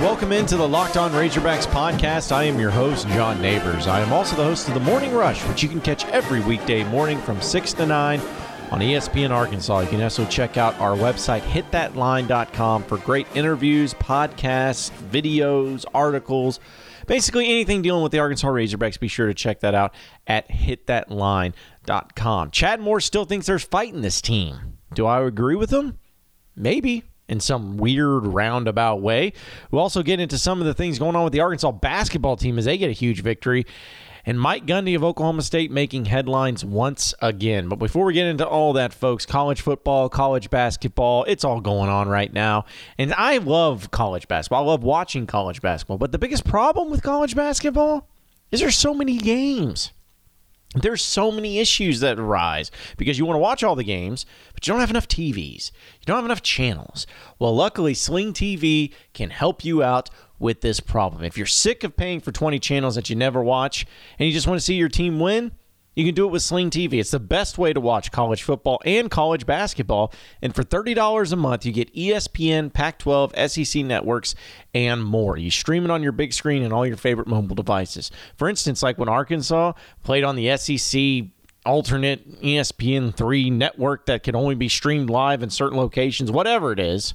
welcome into the Locked On Razorbacks podcast. I am your host, John Neighbors. I am also the host of the Morning Rush, which you can catch every weekday morning from 6 to 9 on ESPN Arkansas. You can also check out our website, hitthatline.com, for great interviews, podcasts, videos, articles, basically anything dealing with the Arkansas Razorbacks. Be sure to check that out at hitthatline.com. Chad Morris still thinks there's fight in this team. Do I agree with him? Maybe in some weird roundabout way. We'll also get into some of the things going on with the Arkansas basketball team as they get a huge victory. And Mike Gundy of Oklahoma State making headlines once again. But before we get into all that, folks, college football, college basketball, it's all going on right now. And I love college basketball. I love watching college basketball. But the biggest problem with college basketball is there's so many games there's so many issues that arise because you want to watch all the games, but you don't have enough TVs. You don't have enough channels. Well, luckily, Sling TV can help you out with this problem. If you're sick of paying for 20 channels that you never watch and you just want to see your team win, you can do it with Sling TV. It's the best way to watch college football and college basketball. And for $30 a month, you get ESPN, Pac 12, SEC networks, and more. You stream it on your big screen and all your favorite mobile devices. For instance, like when Arkansas played on the SEC alternate ESPN 3 network that can only be streamed live in certain locations, whatever it is,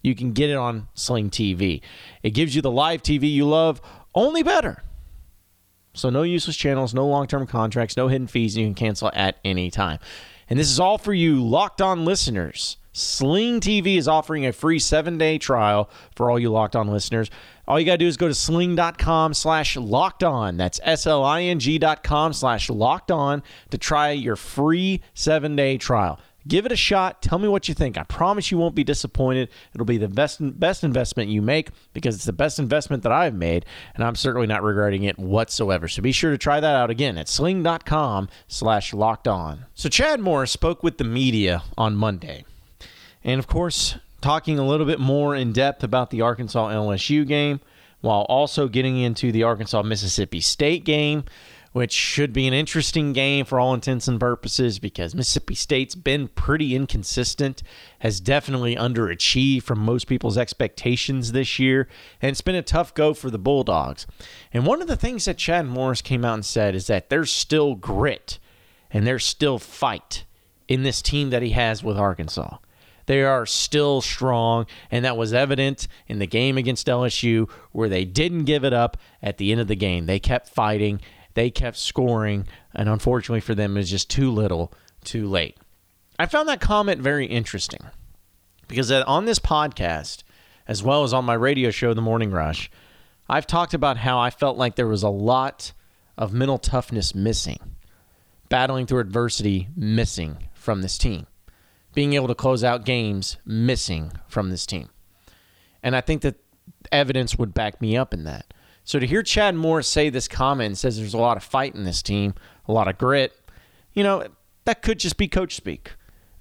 you can get it on Sling TV. It gives you the live TV you love, only better. So no useless channels, no long-term contracts, no hidden fees, and you can cancel at any time. And this is all for you locked on listeners. Sling TV is offering a free seven-day trial for all you locked on listeners. All you got to do is go to sling.com slash locked on. That's S-L-I-N-G dot com slash locked on to try your free seven-day trial. Give it a shot. Tell me what you think. I promise you won't be disappointed. It'll be the best best investment you make because it's the best investment that I've made, and I'm certainly not regretting it whatsoever. So be sure to try that out again at sling.com slash locked on. So Chad Morris spoke with the media on Monday. And of course, talking a little bit more in depth about the Arkansas LSU game, while also getting into the Arkansas Mississippi State game which should be an interesting game for all intents and purposes because Mississippi State's been pretty inconsistent, has definitely underachieved from most people's expectations this year, and it's been a tough go for the Bulldogs. And one of the things that Chad Morris came out and said is that there's still grit and there's still fight in this team that he has with Arkansas. They are still strong, and that was evident in the game against LSU where they didn't give it up at the end of the game. They kept fighting they kept scoring, and unfortunately for them, it was just too little, too late. I found that comment very interesting because on this podcast, as well as on my radio show, The Morning Rush, I've talked about how I felt like there was a lot of mental toughness missing, battling through adversity missing from this team, being able to close out games missing from this team. And I think that evidence would back me up in that. So to hear Chad Morris say this comment says there's a lot of fight in this team, a lot of grit, you know, that could just be coach speak.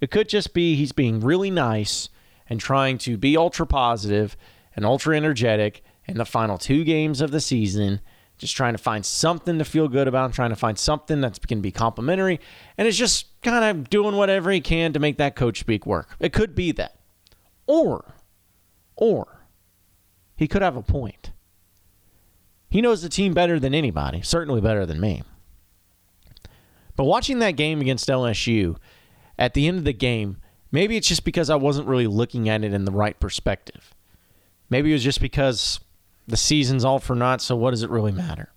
It could just be he's being really nice and trying to be ultra positive and ultra energetic in the final two games of the season, just trying to find something to feel good about, trying to find something that's going to be complimentary, and it's just kind of doing whatever he can to make that coach speak work. It could be that. Or, or, he could have a point. He knows the team better than anybody, certainly better than me. But watching that game against LSU, at the end of the game, maybe it's just because I wasn't really looking at it in the right perspective. Maybe it was just because the season's all for naught, so what does it really matter?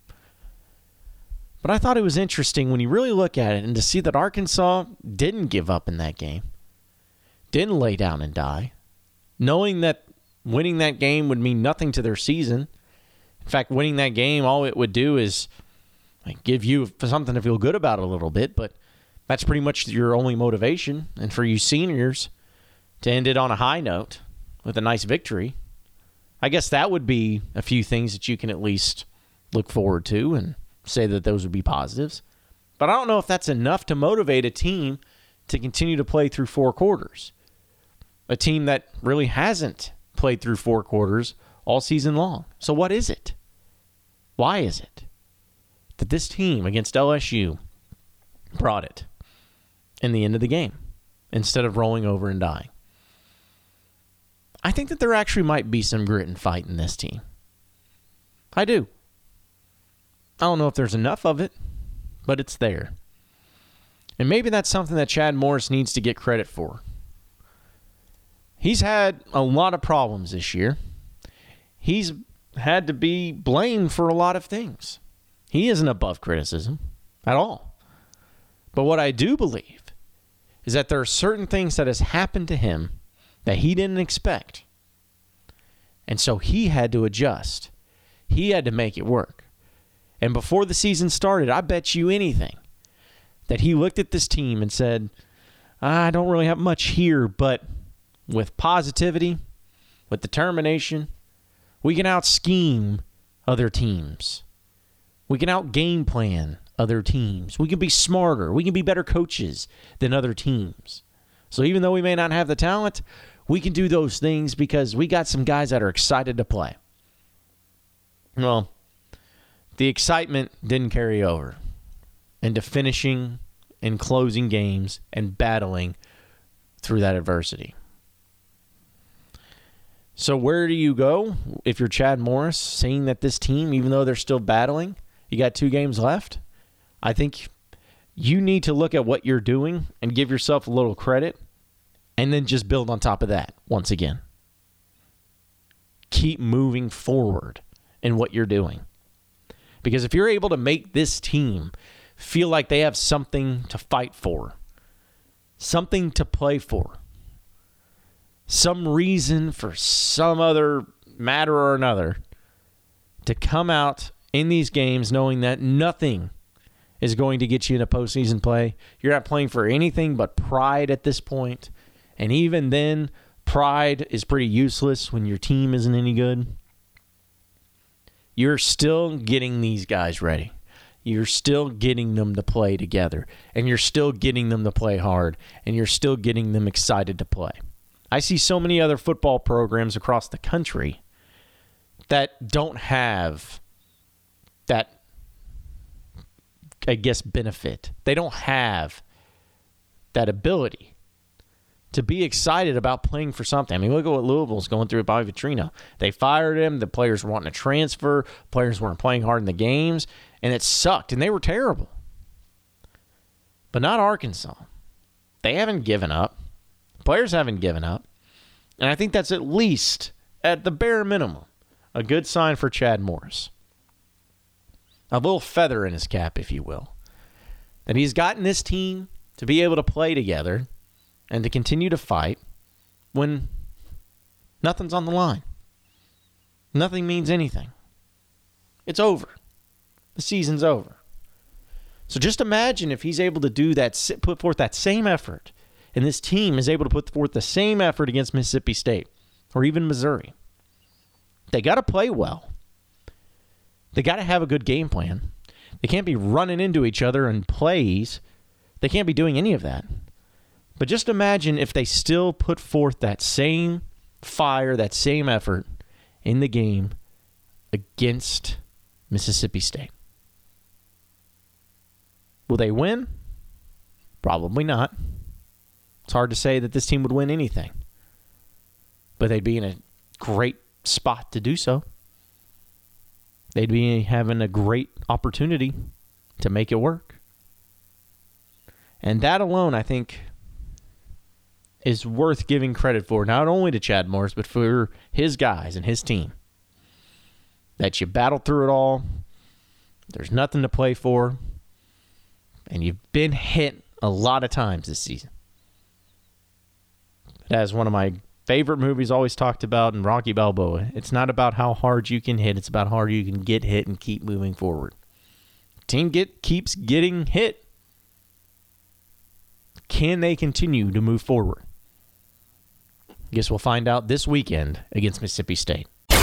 But I thought it was interesting when you really look at it and to see that Arkansas didn't give up in that game, didn't lay down and die, knowing that winning that game would mean nothing to their season in fact, winning that game, all it would do is give you something to feel good about a little bit, but that's pretty much your only motivation. And for you seniors to end it on a high note with a nice victory, I guess that would be a few things that you can at least look forward to and say that those would be positives. But I don't know if that's enough to motivate a team to continue to play through four quarters. A team that really hasn't played through four quarters all season long. So, what is it? Why is it that this team against LSU brought it in the end of the game instead of rolling over and dying? I think that there actually might be some grit and fight in this team. I do. I don't know if there's enough of it, but it's there. And maybe that's something that Chad Morris needs to get credit for. He's had a lot of problems this year. He's had to be blamed for a lot of things. He isn't above criticism at all. But what I do believe is that there are certain things that has happened to him that he didn't expect. And so he had to adjust. He had to make it work. And before the season started, I bet you anything that he looked at this team and said, I don't really have much here, but with positivity, with determination, we can out scheme other teams. We can out game plan other teams. We can be smarter. We can be better coaches than other teams. So even though we may not have the talent, we can do those things because we got some guys that are excited to play. Well, the excitement didn't carry over into finishing and closing games and battling through that adversity. So, where do you go if you're Chad Morris, seeing that this team, even though they're still battling, you got two games left? I think you need to look at what you're doing and give yourself a little credit and then just build on top of that once again. Keep moving forward in what you're doing. Because if you're able to make this team feel like they have something to fight for, something to play for, some reason for some other matter or another to come out in these games knowing that nothing is going to get you in a postseason play. You're not playing for anything but pride at this point. And even then, pride is pretty useless when your team isn't any good. You're still getting these guys ready. You're still getting them to play together. And you're still getting them to play hard. And you're still getting them excited to play. I see so many other football programs across the country that don't have that I guess benefit. They don't have that ability to be excited about playing for something. I mean, look at what Louisville's going through with Bobby Petrino. They fired him. The players were wanting to transfer. Players weren't playing hard in the games, and it sucked, and they were terrible. But not Arkansas. They haven't given up. Players haven't given up. And I think that's at least, at the bare minimum, a good sign for Chad Morris a little feather in his cap, if you will. That he's gotten this team to be able to play together and to continue to fight when nothing's on the line. Nothing means anything. It's over. The season's over. So just imagine if he's able to do that, put forth that same effort, and this team is able to put forth the same effort against Mississippi State or even Missouri. They got to play well. They got to have a good game plan. They can't be running into each other in plays. They can't be doing any of that. But just imagine if they still put forth that same fire, that same effort in the game against Mississippi State. Will they win? Probably not. It's hard to say that this team would win anything, but they'd be in a great spot to do so they'd be having a great opportunity to make it work. And that alone, I think, is worth giving credit for, not only to Chad Morris, but for his guys and his team. That you battled through it all. There's nothing to play for. And you've been hit a lot of times this season. But as one of my favorite movies always talked about in Rocky Balboa. It's not about how hard you can hit, it's about how hard you can get hit and keep moving forward. Team get keeps getting hit. Can they continue to move forward? Guess we'll find out this weekend against Mississippi State. You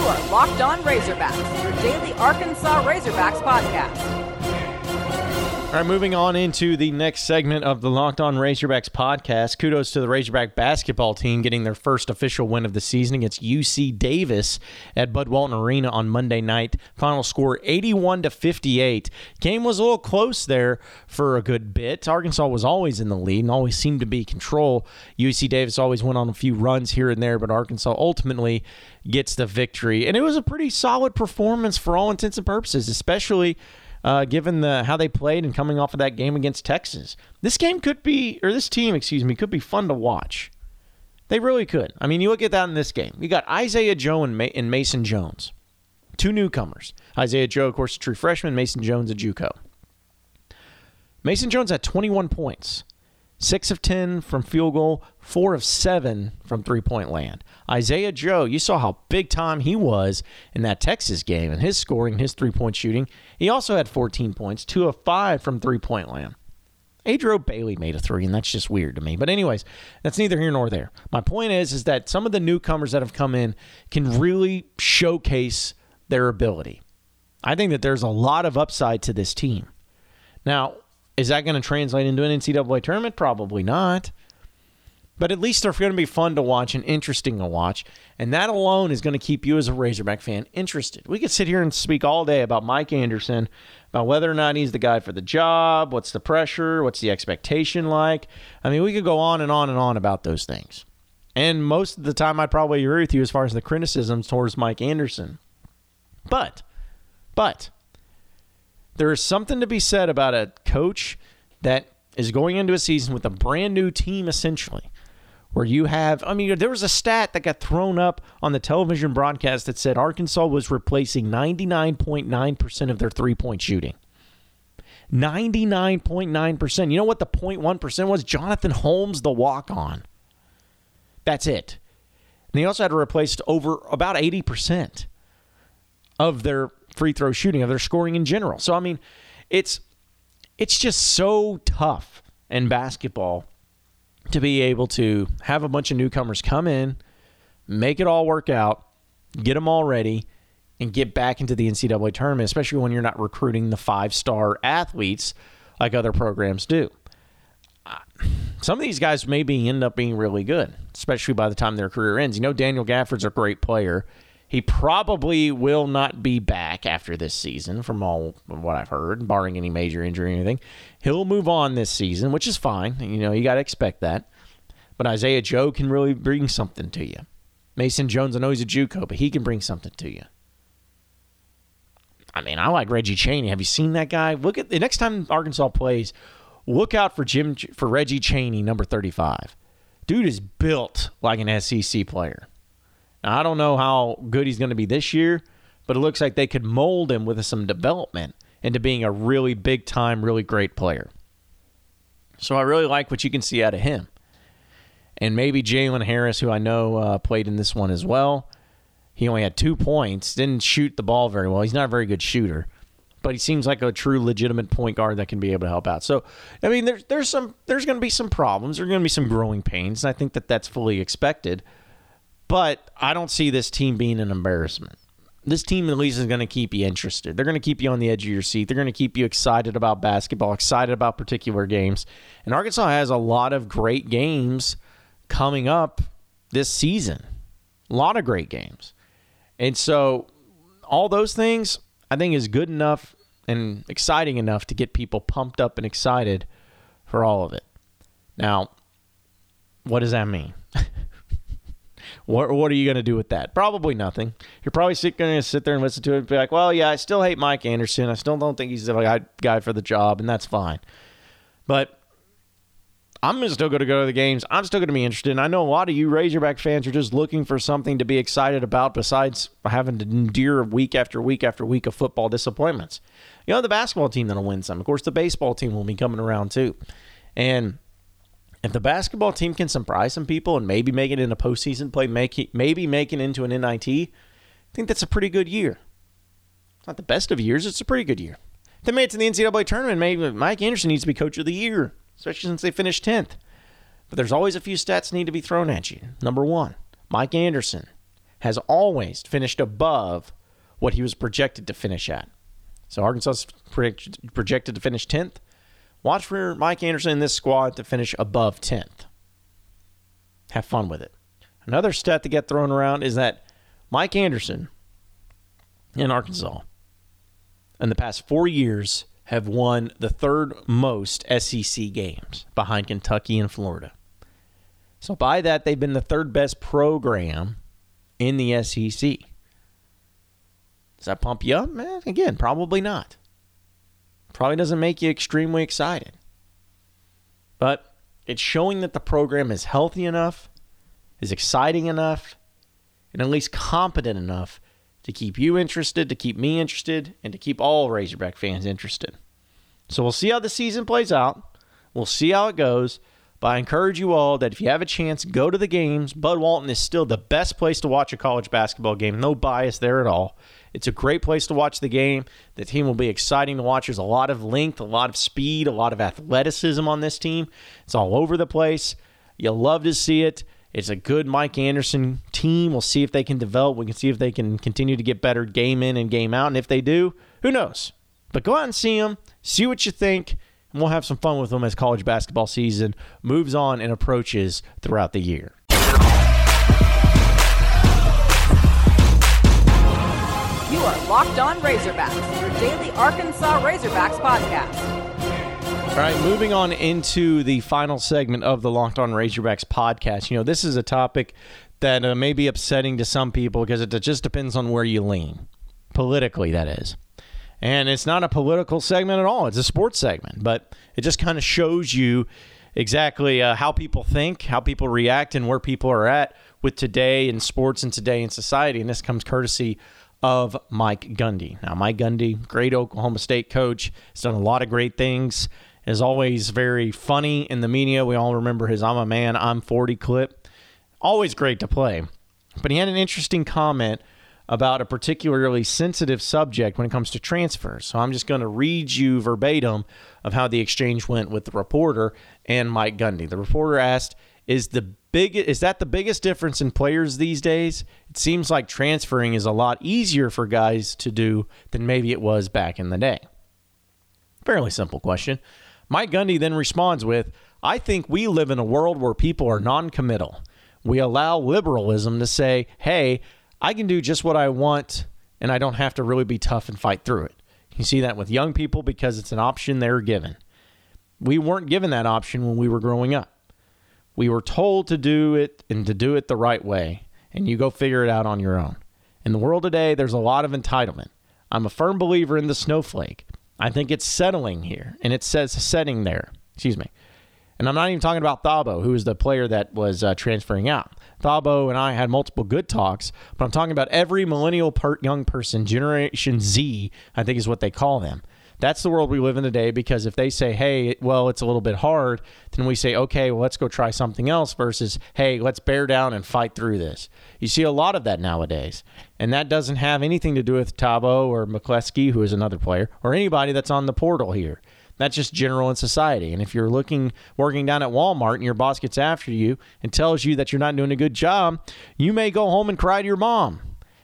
are Locked On Razorbacks, your daily Arkansas Razorbacks podcast All right, moving on into the next segment of the Locked On Razorbacks podcast. Kudos to the Razorback basketball team getting their first official win of the season against UC Davis at Bud Walton Arena on Monday night. Final score 81 to 58. Game was a little close there for a good bit. Arkansas was always in the lead and always seemed to be control. UC Davis always went on a few runs here and there, but Arkansas ultimately gets the victory. And it was a pretty solid performance for all intents and purposes, especially uh, given the how they played and coming off of that game against Texas. This game could be, or this team, excuse me, could be fun to watch. They really could. I mean, you look at that in this game. You got Isaiah Joe and, Ma- and Mason Jones, two newcomers. Isaiah Joe, of course, a true freshman. Mason Jones, a JUCO. Mason Jones had 21 points, six of 10 from field goal, four of seven from three point land. Isaiah Joe, you saw how big time he was in that Texas game and his scoring, his three point shooting. He also had 14 points, two of five from three point land. Adrio Bailey made a three, and that's just weird to me. But anyways, that's neither here nor there. My point is, is that some of the newcomers that have come in can really showcase their ability. I think that there's a lot of upside to this team. Now, is that going to translate into an NCAA tournament? Probably not. But at least they're going to be fun to watch and interesting to watch. And that alone is going to keep you as a Razorback fan interested. We could sit here and speak all day about Mike Anderson, about whether or not he's the guy for the job, what's the pressure, what's the expectation like. I mean, we could go on and on and on about those things. And most of the time, I'd probably agree with you as far as the criticisms towards Mike Anderson. But, but, there is something to be said about a coach that is going into a season with a brand new team, essentially where you have, I mean, there was a stat that got thrown up on the television broadcast that said Arkansas was replacing 99.9% of their three point shooting. 99.9%. You know what the 0.1% was? Jonathan Holmes, the walk on. That's it. And they also had to replace over about 80% of their free throw shooting, of their scoring in general. So, I mean, it's it's just so tough in basketball to be able to have a bunch of newcomers come in, make it all work out, get them all ready, and get back into the NCAA tournament, especially when you're not recruiting the five star athletes like other programs do. Some of these guys maybe end up being really good, especially by the time their career ends. You know, Daniel Gafford's a great player. He probably will not be back after this season, from all what I've heard, barring any major injury or anything. He'll move on this season, which is fine. You know, you got to expect that. But Isaiah Joe can really bring something to you. Mason Jones, I know he's a JUCO, but he can bring something to you. I mean, I like Reggie Chaney. Have you seen that guy? Look at the next time Arkansas plays. Look out for Jim for Reggie Chaney, number thirty-five. Dude is built like an SEC player. Now, I don't know how good he's going to be this year, but it looks like they could mold him with some development into being a really big time, really great player. So I really like what you can see out of him. And maybe Jalen Harris, who I know uh, played in this one as well. He only had two points, didn't shoot the ball very well. He's not a very good shooter, but he seems like a true legitimate point guard that can be able to help out. So, I mean, there's there's some there's going to be some problems. There's going to be some growing pains, and I think that that's fully expected. But I don't see this team being an embarrassment. This team at least is going to keep you interested. They're going to keep you on the edge of your seat. They're going to keep you excited about basketball, excited about particular games. And Arkansas has a lot of great games coming up this season. A lot of great games. And so all those things I think is good enough and exciting enough to get people pumped up and excited for all of it. Now, what does that mean? What, what are you going to do with that? Probably nothing. You're probably going to sit there and listen to it and be like, well, yeah, I still hate Mike Anderson. I still don't think he's the guy for the job, and that's fine. But I'm still going to go to the games. I'm still going to be interested. And I know a lot of you Razorback fans are just looking for something to be excited about besides having to endure week after week after week of football disappointments. You know, the basketball team that'll win some. Of course, the baseball team will be coming around too. And if the basketball team can surprise some people and maybe make it in a postseason play, make it, maybe make it into an NIT, I think that's a pretty good year. It's not the best of years. It's a pretty good year. If they made it to the NCAA tournament, maybe Mike Anderson needs to be coach of the year especially since they finished 10th. But there's always a few stats need to be thrown at you. Number one, Mike Anderson has always finished above what he was projected to finish at. So Arkansas projected to finish 10th. Watch for Mike Anderson in this squad to finish above 10th. Have fun with it. Another stat to get thrown around is that Mike Anderson in Arkansas in the past four years have won the third most SEC games behind Kentucky and Florida. So by that, they've been the third best program in the SEC. Does that pump you up? Eh, again, probably not. Probably doesn't make you extremely excited. But it's showing that the program is healthy enough, is exciting enough, and at least competent enough to keep you interested, to keep me interested, and to keep all Razorback fans interested. So we'll see how the season plays out. We'll see how it goes. But I encourage you all that if you have a chance, go to the games. Bud Walton is still the best place to watch a college basketball game. No bias there at all. It's a great place to watch the game. The team will be exciting to watch. There's a lot of length, a lot of speed, a lot of athleticism on this team. It's all over the place. You'll love to see it. It's a good Mike Anderson team. We'll see if they can develop. We can see if they can continue to get better game in and game out. And if they do, who knows? But go out and see them, see what you think, and we'll have some fun with them as college basketball season moves on and approaches throughout the year. You are Locked On Razorbacks, your daily Arkansas Razorbacks podcast. All right, moving on into the final segment of the Locked On Razorbacks podcast. You know, this is a topic that uh, may be upsetting to some people because it just depends on where you lean, politically, that is. And it's not a political segment at all, it's a sports segment, but it just kind of shows you exactly uh, how people think, how people react, and where people are at with today in sports and today in society. And this comes courtesy of Mike Gundy. Now, Mike Gundy, great Oklahoma State coach, has done a lot of great things is always very funny in the media. We all remember his I'm a man, I'm 40 clip. Always great to play. But he had an interesting comment about a particularly sensitive subject when it comes to transfers. So I'm just going to read you verbatim of how the exchange went with the reporter and Mike Gundy. The reporter asked, "Is the big is that the biggest difference in players these days? It seems like transferring is a lot easier for guys to do than maybe it was back in the day." Fairly simple question. Mike Gundy then responds with, I think we live in a world where people are non committal. We allow liberalism to say, hey, I can do just what I want and I don't have to really be tough and fight through it. You see that with young people because it's an option they're given. We weren't given that option when we were growing up. We were told to do it and to do it the right way, and you go figure it out on your own. In the world today, there's a lot of entitlement. I'm a firm believer in the snowflake. I think it's settling here, and it says setting there. Excuse me. And I'm not even talking about Thabo, who is the player that was uh, transferring out. Thabo and I had multiple good talks, but I'm talking about every millennial per- young person, Generation Z, I think is what they call them. That's the world we live in today because if they say, hey, well, it's a little bit hard, then we say, okay, well, let's go try something else versus, hey, let's bear down and fight through this. You see a lot of that nowadays. And that doesn't have anything to do with Thabo or McCleskey, who is another player, or anybody that's on the portal here. That's just general in society. And if you're looking, working down at Walmart and your boss gets after you and tells you that you're not doing a good job, you may go home and cry to your mom.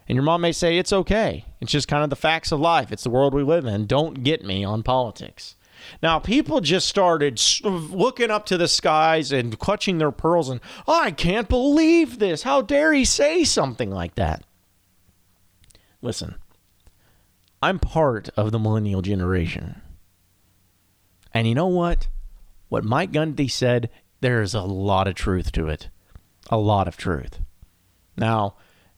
And your mom may say, it's okay. It's just kind of the facts of life. It's the world we live in. Don't get me on politics. Now, people just started looking up to the skies and clutching their pearls and, oh, I can't believe this. How dare he say something like that? Listen, I'm part of the millennial generation. And you know what? What Mike Gundy said, there's a lot of truth to it. A lot of truth. Now,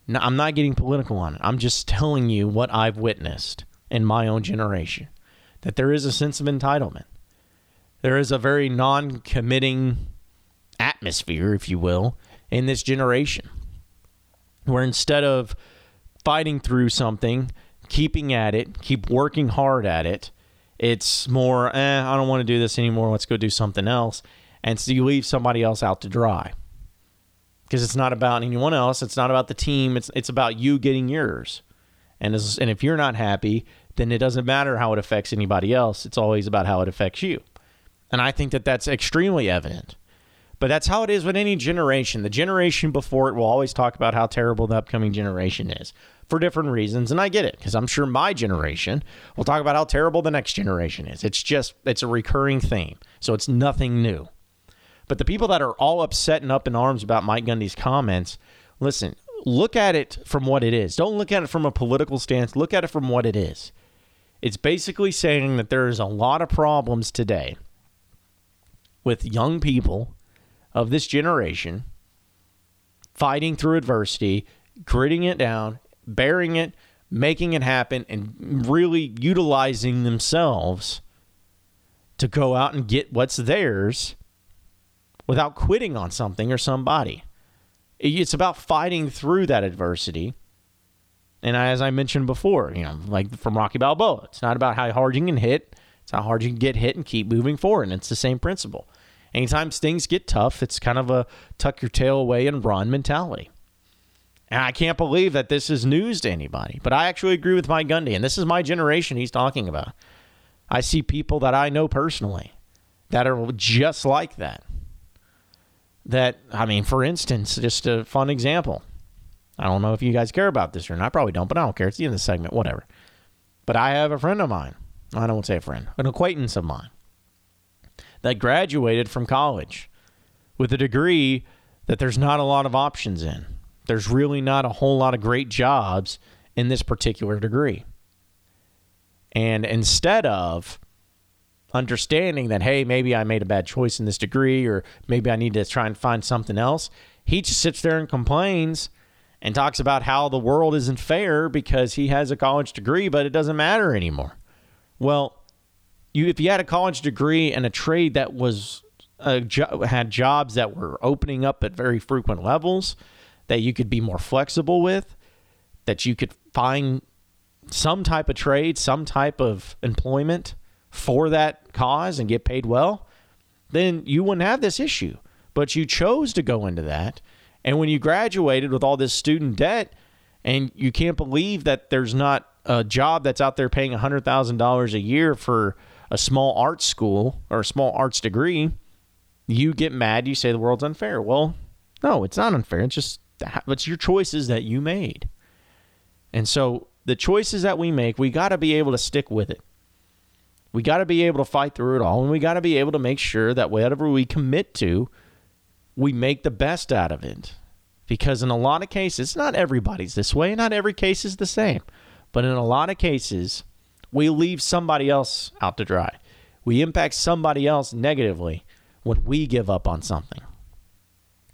I'm not getting political on it. I'm just telling you what I've witnessed in my own generation that there is a sense of entitlement. There is a very non committing atmosphere, if you will, in this generation where instead of fighting through something, keeping at it, keep working hard at it, it's more, eh, I don't want to do this anymore. Let's go do something else. And so you leave somebody else out to dry because it's not about anyone else. It's not about the team. It's it's about you getting yours. And as, and if you're not happy, then it doesn't matter how it affects anybody else. It's always about how it affects you. And I think that that's extremely evident. But that's how it is with any generation. The generation before it will always talk about how terrible the upcoming generation is for different reasons. And I get it because I'm sure my generation will talk about how terrible the next generation is. It's just, it's a recurring theme. So it's nothing new. But the people that are all upset and up in arms about Mike Gundy's comments, listen, look at it from what it is. Don't look at it from a political stance. Look at it from what it is. It's basically saying that there is a lot of problems today with young people of this generation fighting through adversity, gritting it down, bearing it, making it happen, and really utilizing themselves to go out and get what's theirs without quitting on something or somebody. It's about fighting through that adversity. And as I mentioned before, you know, like from Rocky Balboa, it's not about how hard you can hit, it's how hard you can get hit and keep moving forward. And it's the same principle. Anytime things get tough, it's kind of a tuck your tail away and run mentality. And I can't believe that this is news to anybody, but I actually agree with Mike Gundy, and this is my generation he's talking about. I see people that I know personally that are just like that that I mean, for instance, just a fun example. I don't know if you guys care about this or not. I probably don't, but I don't care. It's the end of the segment, whatever. But I have a friend of mine. I don't say a friend, an acquaintance of mine that graduated from college with a degree that there's not a lot of options in. There's really not a whole lot of great jobs in this particular degree. And instead of understanding that, hey, maybe I made a bad choice in this degree, or maybe I need to try and find something else. He just sits there and complains and talks about how the world isn't fair because he has a college degree, but it doesn't matter anymore. Well, you if you had a college degree and a trade that was uh, jo- had jobs that were opening up at very frequent levels that you could be more flexible with, that you could find some type of trade, some type of employment for that cause and get paid well, then you wouldn't have this issue. But you chose to go into that. And when you graduated with all this student debt, and you can't believe that there's not a job that's out there paying $100,000 a year for a small arts school or a small arts degree, you get mad. You say the world's unfair. Well, no, it's not unfair. It's just it's your choices that you made. And so the choices that we make, we got to be able to stick with it. We got to be able to fight through it all, and we got to be able to make sure that whatever we commit to, we make the best out of it. Because in a lot of cases, not everybody's this way, not every case is the same, but in a lot of cases, we leave somebody else out to dry. We impact somebody else negatively when we give up on something,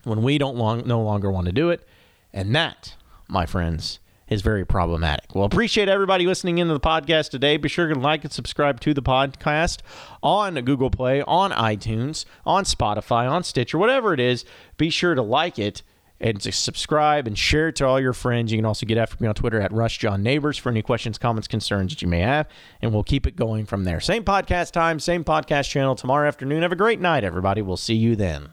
when we don't long, no longer want to do it. And that, my friends, is very problematic. Well, appreciate everybody listening into the podcast today. Be sure to like and subscribe to the podcast on Google Play, on iTunes, on Spotify, on Stitcher, whatever it is. Be sure to like it and to subscribe and share it to all your friends. You can also get after me on Twitter at Rush John Neighbors for any questions, comments, concerns that you may have, and we'll keep it going from there. Same podcast time, same podcast channel tomorrow afternoon. Have a great night, everybody. We'll see you then.